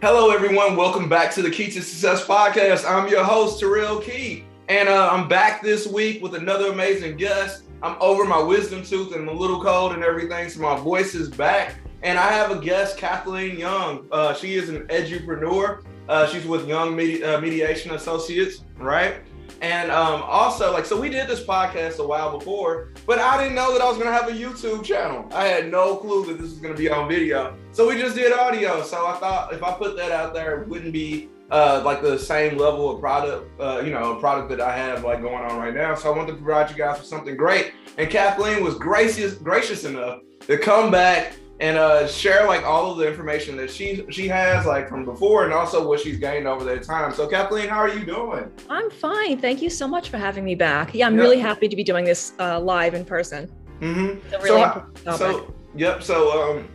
Hello, everyone. Welcome back to the Key to Success podcast. I'm your host, Tarael Kee, and uh, I'm back this week with another amazing guest. I'm over my wisdom tooth and a little cold and everything, so my voice is back. And I have a guest, Kathleen Young. Uh, she is an edupreneur. Uh, she's with Young Medi- uh, Mediation Associates, right? And um, also, like, so we did this podcast a while before, but I didn't know that I was gonna have a YouTube channel. I had no clue that this was gonna be on video. So we just did audio. So I thought if I put that out there, it wouldn't be uh, like the same level of product, uh, you know, product that I have like going on right now. So I wanted to provide you guys with something great. And Kathleen was gracious, gracious enough to come back and uh, share like all of the information that she she has like from before and also what she's gained over that time. So Kathleen, how are you doing? I'm fine. Thank you so much for having me back. Yeah, I'm yep. really happy to be doing this uh, live in person. Mm-hmm. Really so, so yep. So um,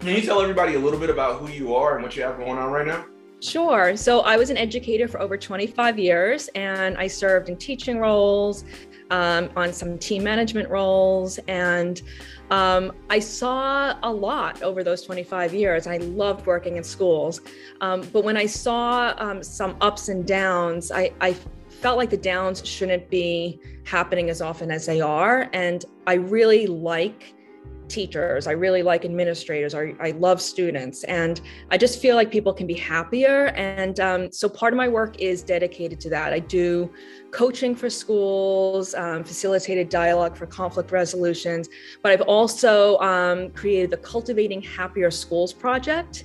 can you tell everybody a little bit about who you are and what you have going on right now? Sure. So I was an educator for over 25 years and I served in teaching roles, um, on some team management roles, and um, I saw a lot over those 25 years. I loved working in schools. Um, but when I saw um, some ups and downs, I, I felt like the downs shouldn't be happening as often as they are. And I really like teachers. I really like administrators. I, I love students. And I just feel like people can be happier. And um, so part of my work is dedicated to that. I do coaching for schools, um, facilitated dialogue for conflict resolutions, but I've also um, created the Cultivating Happier Schools project.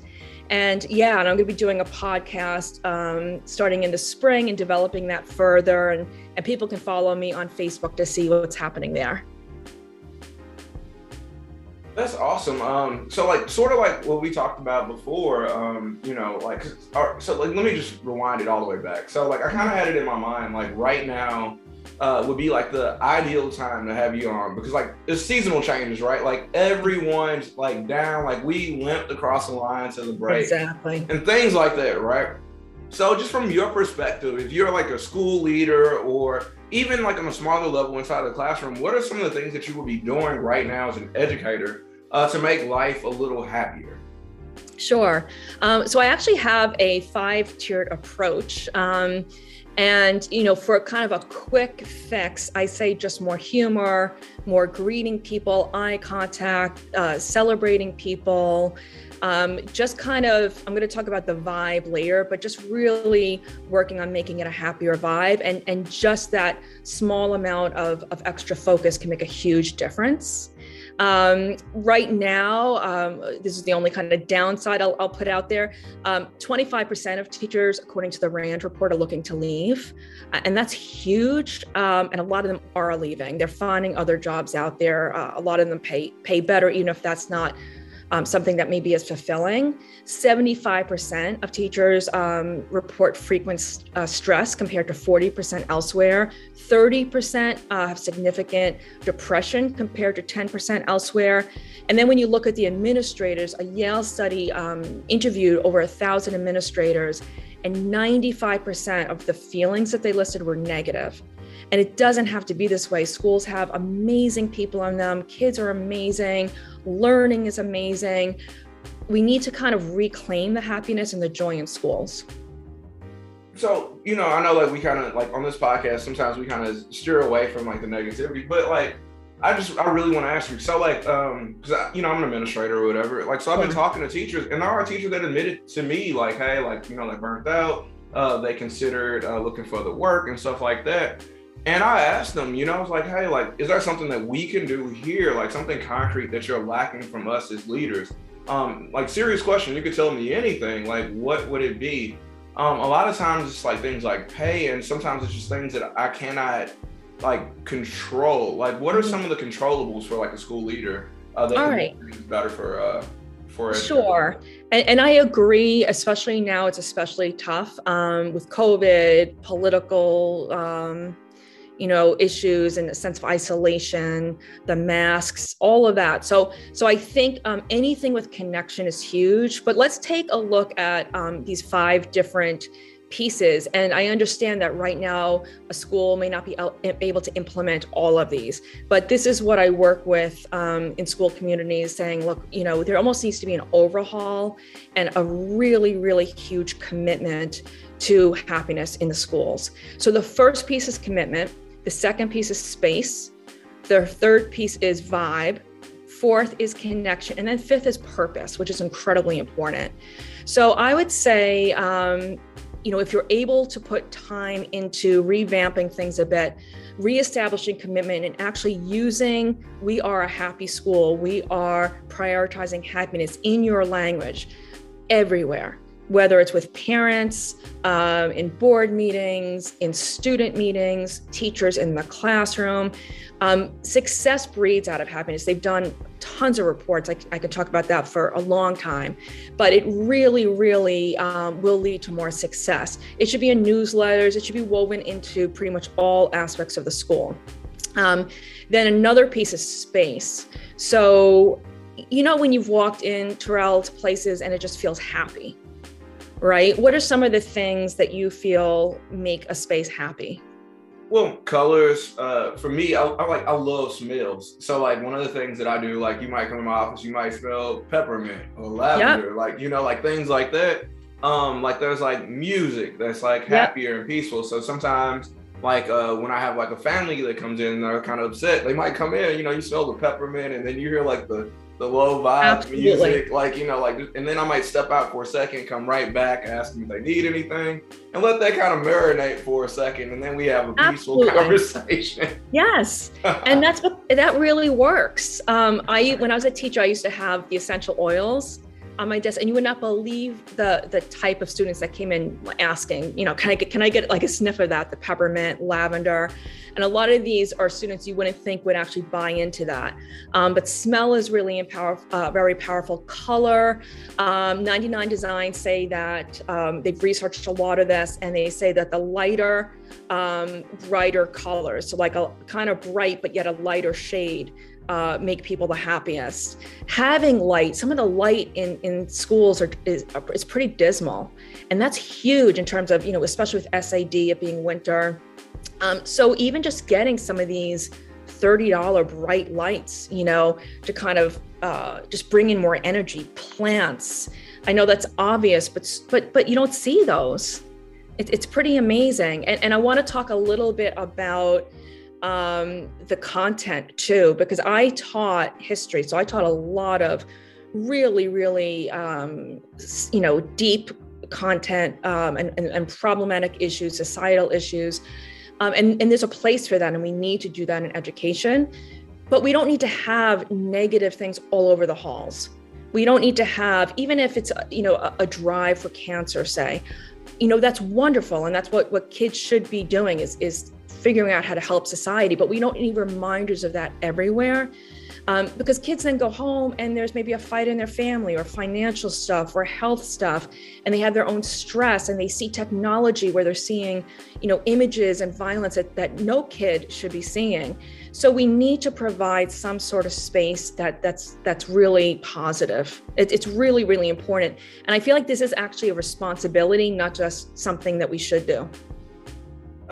And yeah, and I'm going to be doing a podcast um, starting in the spring and developing that further. And, and people can follow me on Facebook to see what's happening there. That's awesome. Um, so like sort of like what we talked about before, um, you know, like so like let me just rewind it all the way back. So like I kind of had it in my mind, like right now uh, would be like the ideal time to have you on because like it's seasonal changes, right? Like everyone's like down, like we limped across the line to the break, exactly, and things like that, right? So just from your perspective, if you're like a school leader or even like on a smaller level inside the classroom, what are some of the things that you will be doing right now as an educator uh, to make life a little happier? Sure. Um, so I actually have a five tiered approach. Um, and, you know, for kind of a quick fix, I say just more humor, more greeting people, eye contact, uh, celebrating people, um, just kind of, I'm going to talk about the vibe later, but just really working on making it a happier vibe. And, and just that small amount of, of extra focus can make a huge difference. Um, right now, um, this is the only kind of downside I'll, I'll put out there. Um, 25% of teachers, according to the RAND report, are looking to leave. Uh, and that's huge. Um, and a lot of them are leaving. They're finding other jobs out there. Uh, a lot of them pay, pay better, even if that's not um, something that maybe is fulfilling. 75% of teachers um, report frequent uh, stress compared to 40% elsewhere. 30% uh, have significant depression compared to 10% elsewhere. And then when you look at the administrators, a Yale study um, interviewed over a thousand administrators, and 95% of the feelings that they listed were negative. And it doesn't have to be this way. Schools have amazing people on them, kids are amazing, learning is amazing. We need to kind of reclaim the happiness and the joy in schools. So, you know, I know like we kind of like on this podcast, sometimes we kind of steer away from like the negativity, but like I just I really want to ask you. So like um because you know I'm an administrator or whatever. Like so I've been talking to teachers and there are teachers that admitted to me like hey like you know they burnt out. Uh, they considered uh, looking for the work and stuff like that. And I asked them, you know, I was like, hey, like, is there something that we can do here, like something concrete that you're lacking from us as leaders? Um, like serious question, you could tell me anything, like what would it be? Um, a lot of times it's like things like pay, and sometimes it's just things that I cannot like control. Like, what are mm-hmm. some of the controllables for like a school leader uh, that All right. better for uh, for Sure, and, and, I agree. Especially now, it's especially tough um, with COVID, political. Um, you know issues and a sense of isolation the masks all of that so so i think um, anything with connection is huge but let's take a look at um, these five different pieces. And I understand that right now a school may not be able to implement all of these, but this is what I work with um, in school communities saying, look, you know, there almost needs to be an overhaul and a really, really huge commitment to happiness in the schools. So the first piece is commitment, the second piece is space, the third piece is vibe, fourth is connection, and then fifth is purpose, which is incredibly important. So I would say, um, you know, if you're able to put time into revamping things a bit, reestablishing commitment, and actually using we are a happy school, we are prioritizing happiness in your language everywhere whether it's with parents, um, in board meetings, in student meetings, teachers in the classroom. Um, success breeds out of happiness. They've done tons of reports. I, I could talk about that for a long time, but it really, really um, will lead to more success. It should be in newsletters, it should be woven into pretty much all aspects of the school. Um, then another piece is space. So, you know, when you've walked in Tarael to places and it just feels happy right? What are some of the things that you feel make a space happy? Well, colors. Uh, for me, I, I, like I love smells. So like one of the things that I do, like you might come to my office, you might smell peppermint or lavender, yep. like you know, like things like that. Um, like there's like music that's like happier yep. and peaceful. So sometimes like uh, when I have like a family that comes in and they're kind of upset, they might come in, you know, you smell the peppermint and then you hear like the the low vibe Absolutely. music, like you know, like, and then I might step out for a second, come right back, ask them if they need anything, and let that kind of marinate for a second, and then we have a peaceful Absolutely. conversation. Yes, and that's what that really works. Um, I when I was a teacher, I used to have the essential oils on my desk and you would not believe the the type of students that came in asking you know can i get can i get like a sniff of that the peppermint lavender? And a lot of these are students you wouldn't think would actually buy into that. Um, but smell is really empower, uh, very powerful color. Um, 99 designs say that um, they've researched a lot of this and they say that the lighter um, brighter colors so like a kind of bright but yet a lighter shade uh, make people the happiest. Having light, some of the light in, in schools are, is, is pretty dismal. And that's huge in terms of, you know, especially with SAD, it being winter. Um, so even just getting some of these $30 bright lights, you know, to kind of uh, just bring in more energy, plants. I know that's obvious, but but but you don't see those. It, it's pretty amazing. And, and I want to talk a little bit about um, the content too, because I taught history. So I taught a lot of really, really, um, you know, deep content um, and, and, and, problematic issues, societal issues. Um, and, and there's a place for that, and we need to do that in education. But we don't need to have negative things all over the halls. We don't need to have, even if it's, you know, a, a drive for cancer, say, you know, that's wonderful. And that's what, what kids should be doing is, is figuring out how to help society, but we don't need reminders of that everywhere. Um, because kids then go home and there's maybe a fight in their family or financial stuff or health stuff and they have their own stress and they see technology where they're seeing you know images and violence that, that no kid should be seeing. So we need to provide some sort of space that that's that's really positive. It, it's really really important. And i feel like this is actually a responsibility not just something that we should do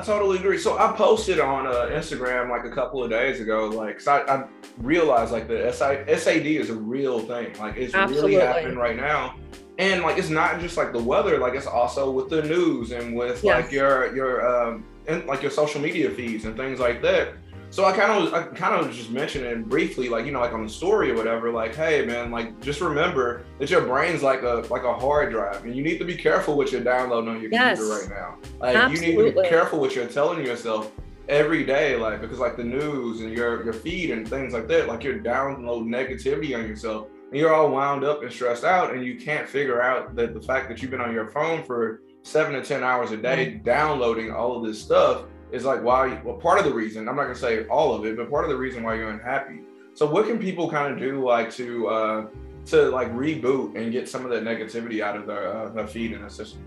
I totally agree. So I posted on uh, Instagram like a couple of days ago, like I, I, realized like the SAD is a real thing. Like it's Absolutely. really happening right now, and like it's not just like the weather. Like it's also with the news and with yes. like your your um and like your social media feeds and things like that. So I kind of I kind of just mentioning briefly, like you know, like on the story or whatever, like, hey man, like just remember that your brain's like a like a hard drive, and you need to be careful what you're downloading on your yes. computer right now. Like Absolutely. you need to be careful what you're telling yourself every day, like because like the news and your your feed and things like that, like you're downloading negativity on yourself, and you're all wound up and stressed out, and you can't figure out that the fact that you've been on your phone for seven to ten hours a day mm-hmm. downloading all of this stuff is like why well part of the reason i'm not going to say all of it but part of the reason why you're unhappy. So what can people kind of do like to uh to like reboot and get some of that negativity out of their, uh, their feed and the system?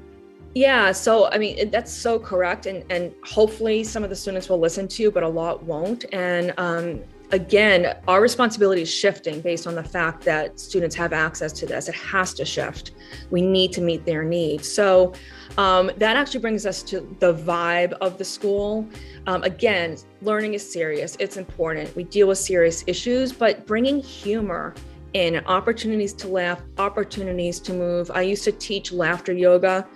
Yeah so i mean that's so correct and and hopefully some of the students will listen to you but a lot won't. And um again, our responsibility is shifting based on the fact that students have access to this. It has to shift. We need to meet their needs. So um, that actually brings us to the vibe of the school. Um, again, learning is serious, it's important. We deal with serious issues, but bringing humor in, opportunities to laugh, opportunities to move. I used to teach laughter yoga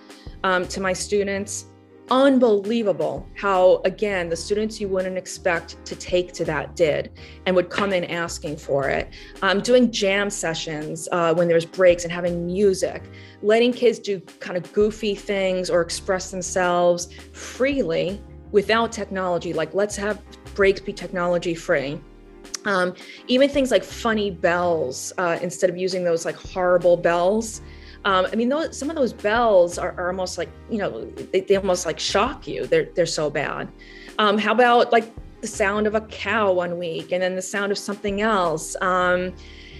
um, to my students unbelievable how again the students you wouldn't expect to take to that did and would come in asking for it. Um, doing jam sessions uh, when there's breaks and having music letting kids do kind of goofy things or express themselves freely without technology like let's have breaks be technology free. Um, even things like funny bells uh, instead of using those like horrible bells um, I mean, those, some of those bells are, are almost like, you know, they, they, almost like shock you. They're, they're so bad. Um, how about like the sound of a cow one week and then the sound of something else? Um,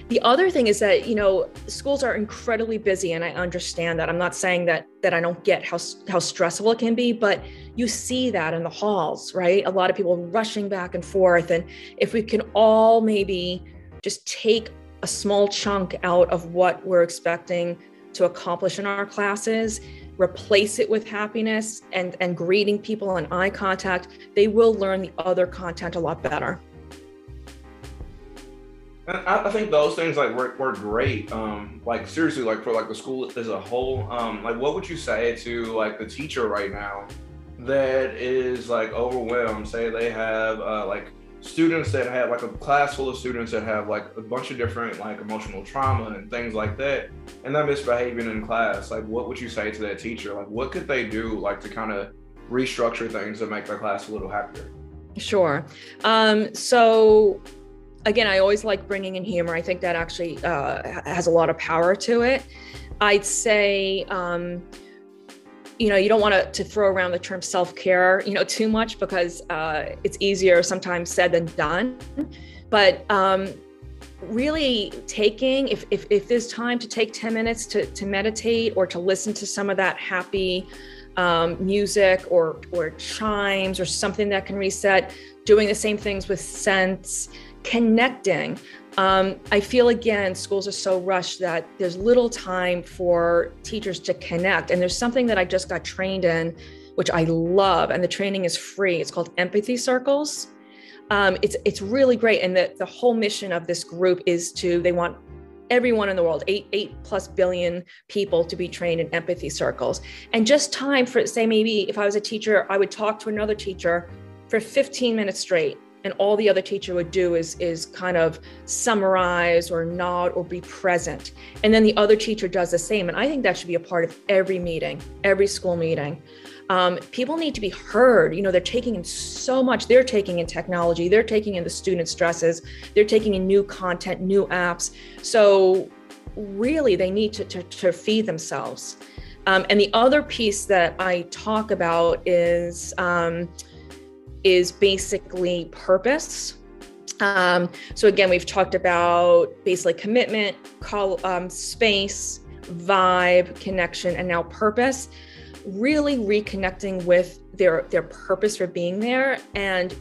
the other thing is that, you know, schools are incredibly busy and I understand that. I'm not saying that, that I don't get how, how stressful it can be, but you see that in the halls, right? A lot of people rushing back and forth. And if we can all maybe just take a small chunk out of what we're expecting to accomplish in our classes, replace it with happiness and, and greeting people and eye contact, they will learn the other content a lot better. I, think those things like work, work great. Um, like seriously, like for like the school as a whole, um, like what would you say to like the teacher right now that is like overwhelmed? Say they have uh, like students that have like a class full of students that have like a bunch of different like emotional trauma and things like that and they're misbehaving in class like what would you say to that teacher? Like what could they do like to kind of restructure things to make their class a little happier? Sure. Um, so again i always like bringing in humor. I think that actually uh, has a lot of power to it. I'd say um, you know you don't want to, to throw around the term self-care you know too much because uh, it's easier sometimes said than done. But um, really taking if, if, if there's time to take 10 minutes to, to meditate or to listen to some of that happy um, music or or chimes or something that can reset doing the same things with scents connecting um, I feel again, schools are so rushed that there's little time for teachers to connect. And there's something that I just got trained in, which I love, and the training is free. It's called Empathy Circles. Um, it's it's really great, and the the whole mission of this group is to they want everyone in the world, eight eight plus billion people, to be trained in empathy circles, and just time for say maybe if I was a teacher, I would talk to another teacher for 15 minutes straight and all the other teacher would do is is kind of summarize or nod or be present. And then the other teacher does the same and i think that should be a part of every meeting every school meeting. Um, people need to be heard you know they're taking in so much they're taking in technology they're taking in the student stresses they're taking in new content new apps. So really they need to, to, to feed themselves. Um, and the other piece that i talk about is um, is basically purpose. Um, so again, we've talked about basically commitment, call, um, space, vibe, connection, and now purpose. Really reconnecting with their their purpose for being there. And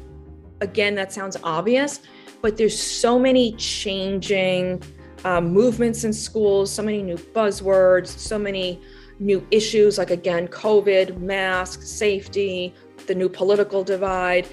again, that sounds obvious, but there's so many changing um, movements in schools, so many new buzzwords, so many new issues like again, COVID, masks, safety, the new political divide.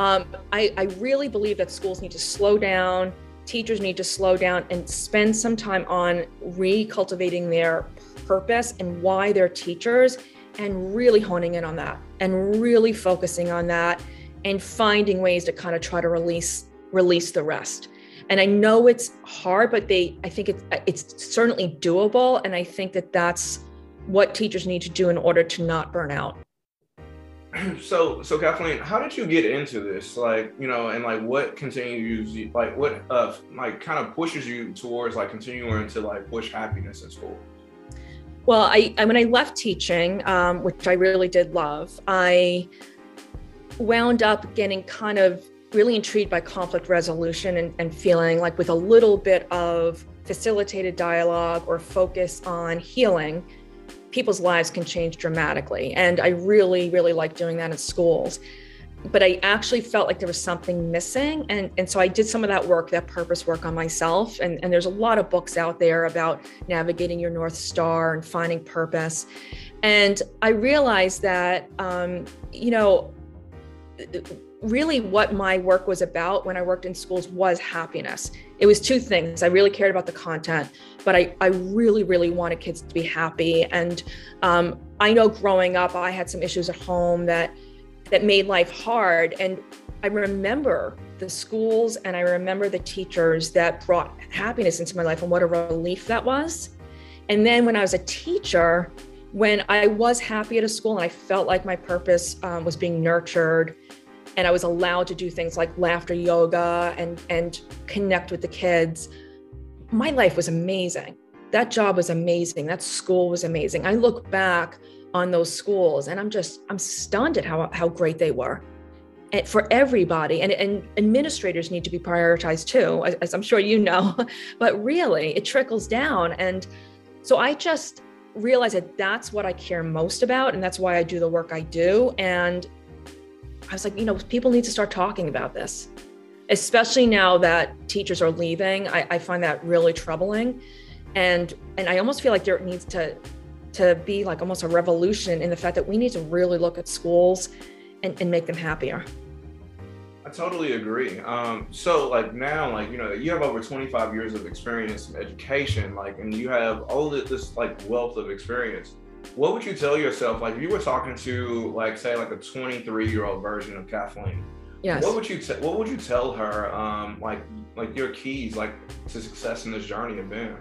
Um, I, I really believe that schools need to slow down, teachers need to slow down and spend some time on recultivating their purpose and why they're teachers and really honing in on that and really focusing on that and finding ways to kind of try to release release the rest and i know it's hard but they i think it's it's certainly doable and i think that that's what teachers need to do in order to not burn out so so kathleen how did you get into this? Like you know and like what continues you like what uh like kind of pushes you towards like continuing to like push happiness in school? Well i, I when i left teaching um, which i really did love i wound up getting kind of really intrigued by conflict resolution and, and feeling like with a little bit of facilitated dialogue or focus on healing people's lives can change dramatically. And I really, really like doing that in schools. but I actually felt like there was something missing. And, and so I did some of that work, that purpose work on myself. And, and there's a lot of books out there about navigating your North Star and finding purpose. And I realized that, um, you know, really what my work was about when I worked in schools was happiness. It was two things. I really cared about the content, but I, I really, really wanted kids to be happy. And um, I know growing up, I had some issues at home that that made life hard. And I remember the schools and I remember the teachers that brought happiness into my life and what a relief that was. And then when I was a teacher, when I was happy at a school and I felt like my purpose um, was being nurtured and I was allowed to do things like laughter yoga and, and connect with the kids, my life was amazing. That job was amazing. That school was amazing. I look back on those schools and i'm just i'm stunned at how, how great they were and for everybody and, and administrators need to be prioritized too as, as i'm sure you know but really it trickles down and so i just realized that that's what i care most about and that's why i do the work i do and i was like you know people need to start talking about this especially now that teachers are leaving I, I find that really troubling and and i almost feel like there needs to to be like almost a revolution in the fact that we need to really look at schools and, and make them happier. I totally agree. Um, so like now, like, you know, you have over 25 years of experience in education, like, and you have all this, like wealth of experience. What would you tell yourself, like, if you were talking to, like, say, like a 23 year old version of Kathleen? Yes. What would you t- What would you tell her, um, like, like your keys, like, to success in this journey have been?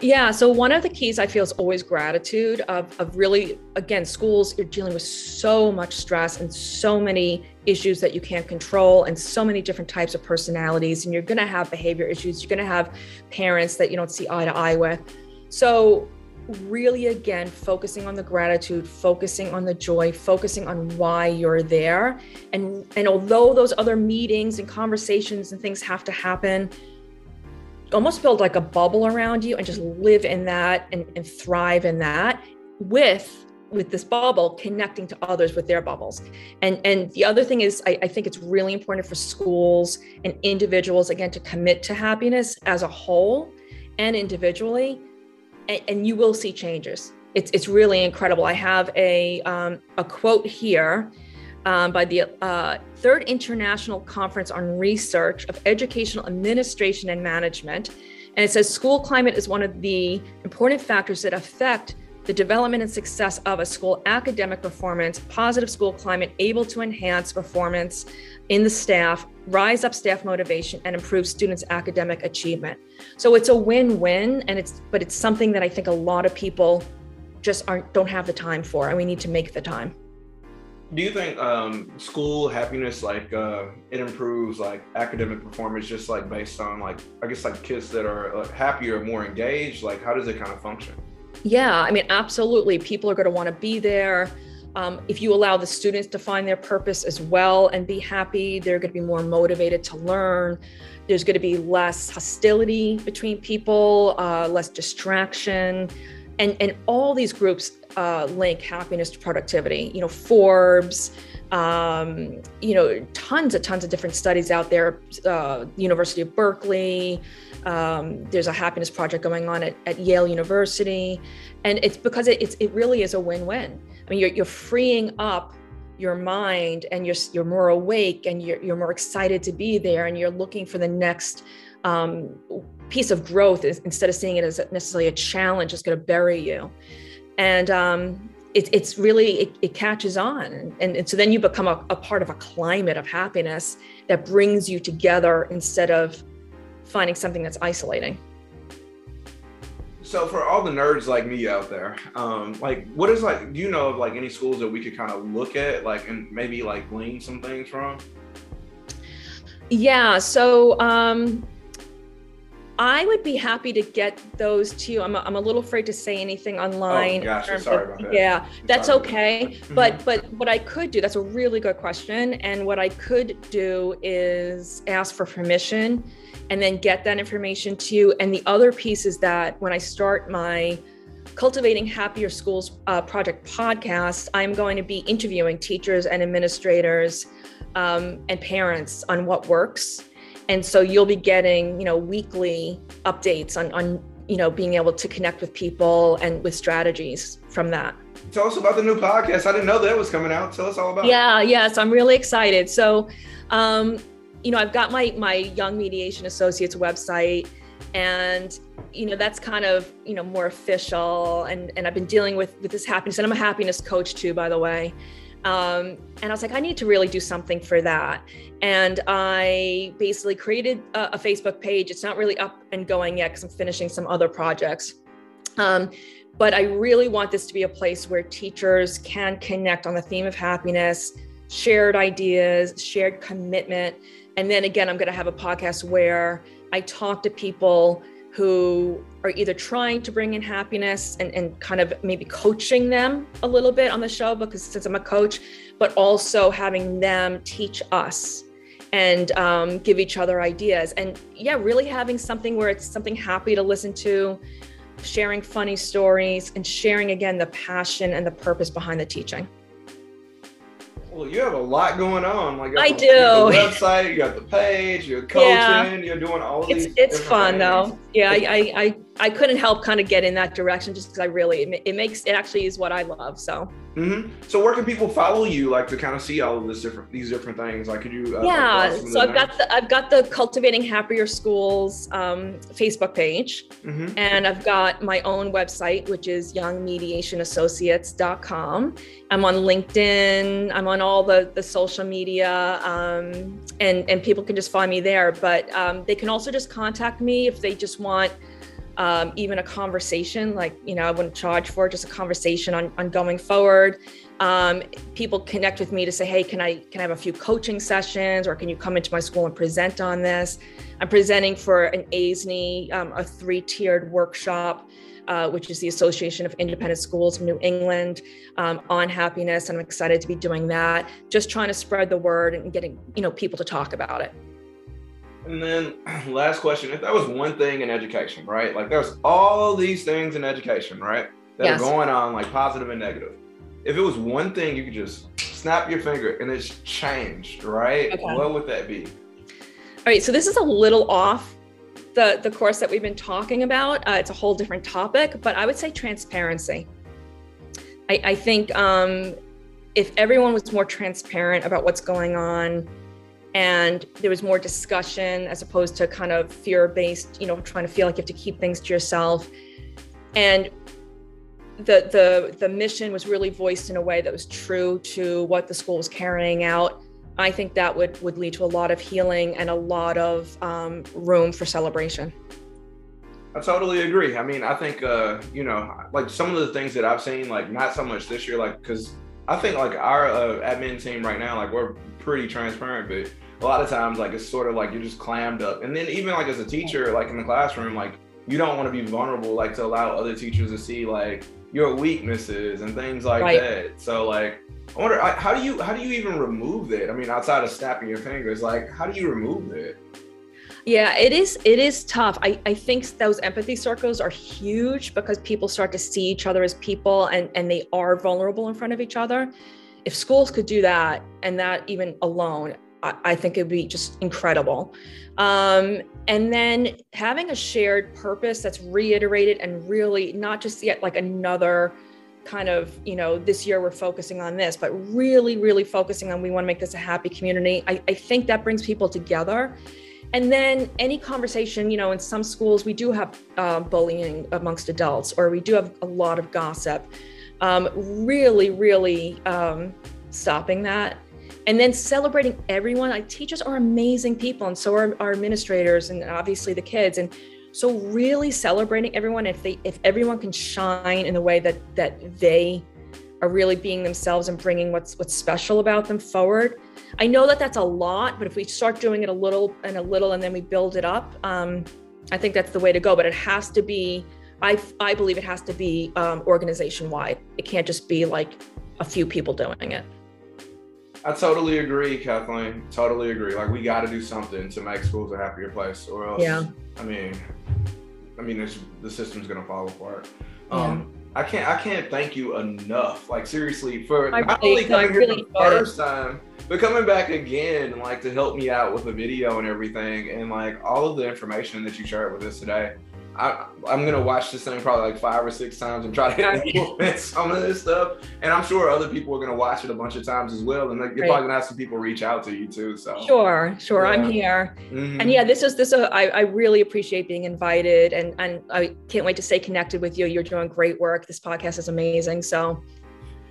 Yeah. So one of the keys I feel is always gratitude of, of really, again, schools, you're dealing with so much stress and so many issues that you can't control and so many different types of personalities. And you're going to have behavior issues. You're going to have parents that you don't see eye to eye with. So really, again, focusing on the gratitude, focusing on the joy, focusing on why you're there. And, and although those other meetings and conversations and things have to happen, almost build like a bubble around you and just live in that and, and thrive in that with with this bubble connecting to others with their bubbles and and the other thing is I, I, think it's really important for schools and individuals again to commit to happiness as a whole and individually and, and you will see changes it's it's really incredible i have a um, a quote here um, by the uh, Third International Conference on Research of Educational Administration and Management. And it says school climate is one of the important factors that affect the development and success of a school academic performance, positive school climate able to enhance performance in the staff, rise up staff motivation, and improve students' academic achievement. So it's a win-win, and it's but it's something that I think a lot of people just aren't don't have the time for, and we need to make the time. Do you think um, school happiness like uh, it improves like academic performance just like based on like i guess like kids that are like, happier more engaged? Like how does it kind of function? Yeah i mean absolutely. People are going to want to be there um, if you allow the students to find their purpose as well and be happy they're going to be more motivated to learn there's going to be less hostility between people uh, less distraction and and all these groups uh, link happiness to productivity. You know, Forbes, um, you know, tons of tons of different studies out there. Uh, University of Berkeley. Um, there's a happiness project going on at, at Yale University, and it's because it, it's it really is a win-win. I mean, you're you're freeing up your mind, and you're you're more awake, and you're you're more excited to be there, and you're looking for the next um, piece of growth instead of seeing it as necessarily a challenge that's going to bury you. And um, it, it's really it, it catches on. And, and, so then you become a, a part of a climate of happiness that brings you together instead of finding something that's isolating so for all the nerds like me out there um, like what is like do you know of like any schools that we could kind of look at like and maybe like glean some things from? Yeah so um, I would be happy to get those to you. I'm a, I'm a little afraid to say anything online. Oh, gotcha. Sorry of, about that. Yeah, that's okay. Mm-hmm. But but what I could do, that's a really good question. And what I could do is ask for permission and then get that information to you. And the other piece is that when I start my Cultivating Happier Schools uh, Project podcast, I'm going to be interviewing teachers and administrators um, and parents on what works and so you'll be getting you know weekly updates on on you know being able to connect with people and with strategies from that. Tell us about the new podcast. I didn't know that was coming out. Tell us all about it. yeah it. yes i'm really excited. So um you know i've got my my young mediation associates website and you know that's kind of you know more official and and i've been dealing with with this happiness and i'm a happiness coach too by the way um, and I was like, I need to really do something for that. And I basically created a, a Facebook page. It's not really up and going yet because I'm finishing some other projects. Um, but I really want this to be a place where teachers can connect on the theme of happiness, shared ideas, shared commitment. And then again, I'm going to have a podcast where I talk to people who are either trying to bring in happiness and, and kind of maybe coaching them a little bit on the show because since I'm a coach, but also having them teach us and um, give each other ideas. And yeah, really having something where it's something happy to listen to, sharing funny stories, and sharing again the passion and the purpose behind the teaching. Well, you have a lot going on. Like I do. the website, you got the page, you're coaching, yeah. you're doing all it's, these. It's fun things. though. Yeah, I, I I couldn't help kind of get in that direction just because I really it, it, makes it actually is what I love. So. Mm-hmm. So where can people follow you, like to kind of see all of this different these different things? Like, could you? Uh, yeah. So I've got the I've got the Cultivating Happier Schools um, Facebook page, mm-hmm. and I've got my own website, which is youngmediationassociates.com. I'm on LinkedIn. I'm on all the the social media, um, and and people can just find me there. But um, they can also just contact me if they just want um, even a conversation like you know i wouldn't charge for just a conversation on, on going forward um, people connect with me to say hey can i can i have a few coaching sessions or can you come into my school and present on this i'm presenting for an AISNE, um, a three-tiered workshop uh, which is the Association of Independent Schools of New England, um, on happiness. I'm excited to be doing that. Just trying to spread the word and getting you know people to talk about it. And then last question, if that was one thing in education, right? Like there's all these things in education, right? That yes. are going on, like positive and negative. If it was one thing you could just snap your finger and it's changed, right? Okay. What would that be? All right, so this is a little off the the course that we've been talking about. Uh, it's a whole different topic, but I would say transparency. I, I think um, if everyone was more transparent about what's going on, and there was more discussion as opposed to kind of fear-based you know trying to feel like you have to keep things to yourself. And the the the mission was really voiced in a way that was true to what the school was carrying out. I think that would would lead to a lot of healing and a lot of um, room for celebration. I totally agree. I mean, I think uh, you know, like some of the things that I've seen, like not so much this year, like because I think like our uh, admin team right now, like we're pretty transparent, but a lot of times like it's sort of like you're just clammed up. And then even like as a teacher, like in the classroom, like you don't want to be vulnerable, like to allow other teachers to see like your weaknesses and things like right. that. So like I wonder how do you how do you even remove that? I mean, outside of snapping your fingers, like how do you remove that? Yeah, it is it is tough. I, I think those empathy circles are huge because people start to see each other as people and, and they are vulnerable in front of each other if schools could do that and that even alone I, I think it'd be just incredible. Um, and then having a shared purpose that's reiterated and really not just yet like another kind of, you know, this year we're focusing on this, but really, really focusing on we want to make this a happy community. I, I think that brings people together. And then any conversation, you know, in some schools, we do have uh, bullying amongst adults, or we do have a lot of gossip um, really, really um, stopping that. And then celebrating everyone. Like teachers are amazing people, and so are our administrators, and obviously the kids. And so, really celebrating everyone. If they, if everyone can shine in the way that that they are really being themselves and bringing what's what's special about them forward. I know that that's a lot, but if we start doing it a little and a little, and then we build it up, um, I think that's the way to go, but it has to be. I I believe it has to be um, organization wide. It can't just be like a few people doing it. I totally agree, Kathleen. Totally agree. Like we got to do something to make schools a happier place, or else. Yeah. I mean, I mean, the system's gonna fall apart. Um, I can't. I can't thank you enough. Like seriously, for I not really- only coming I here really the first time, but coming back again, like to help me out with the video and everything, and like all of the information that you shared with us today. I, I'm gonna watch this thing probably like five or six times and try to implement some of this stuff. And I'm sure other people are gonna watch it a bunch of times as well. And like, you're Right. probably gonna have some people reach out to you too. So Sure, sure. I'm Yeah. here. Mhm. And yeah, this is this. Uh, I, I really appreciate being invited, and and I can't wait to stay connected with you. You're doing great work. This podcast is amazing. So,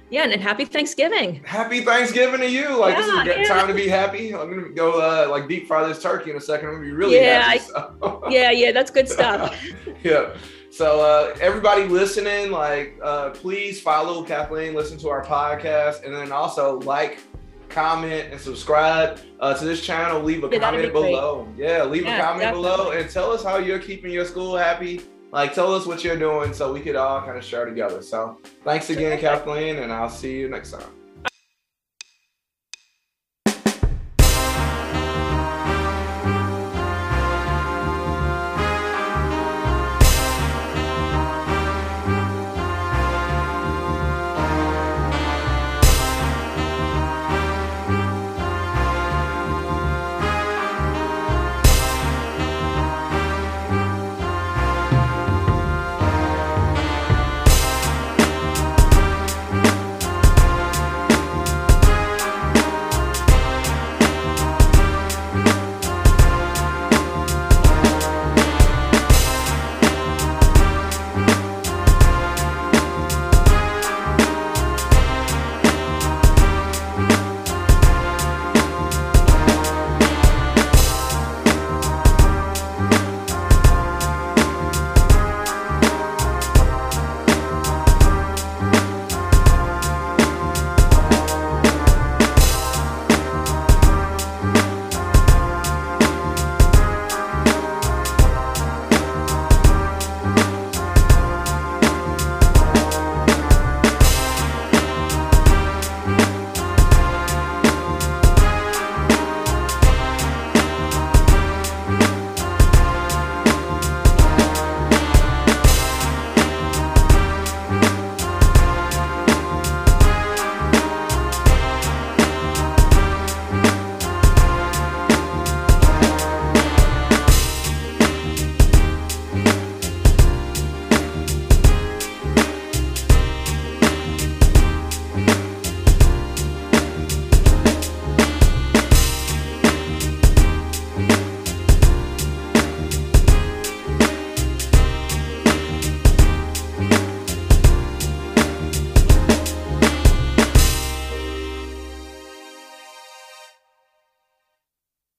yeah, and, and happy Thanksgiving. Happy Thanksgiving to you. Like this is a Yeah, good yeah. time to be happy. I'm gonna go uh, like deep fry this turkey in a second. I'm gonna be really Yeah, happy. so. Yeah, yeah, that's good stuff. yeah. So uh, everybody listening, like, uh, please follow Kathleen, listen to our podcast, and then also like, comment, and subscribe uh, to this channel. Leave a Yeah, comment be below. Yeah, leave a Yeah, comment below and tell us how you're keeping your school happy. Like, tell us what you're doing so we could all kind of share together. So, thanks again, Kathleen, and I'll see you next time.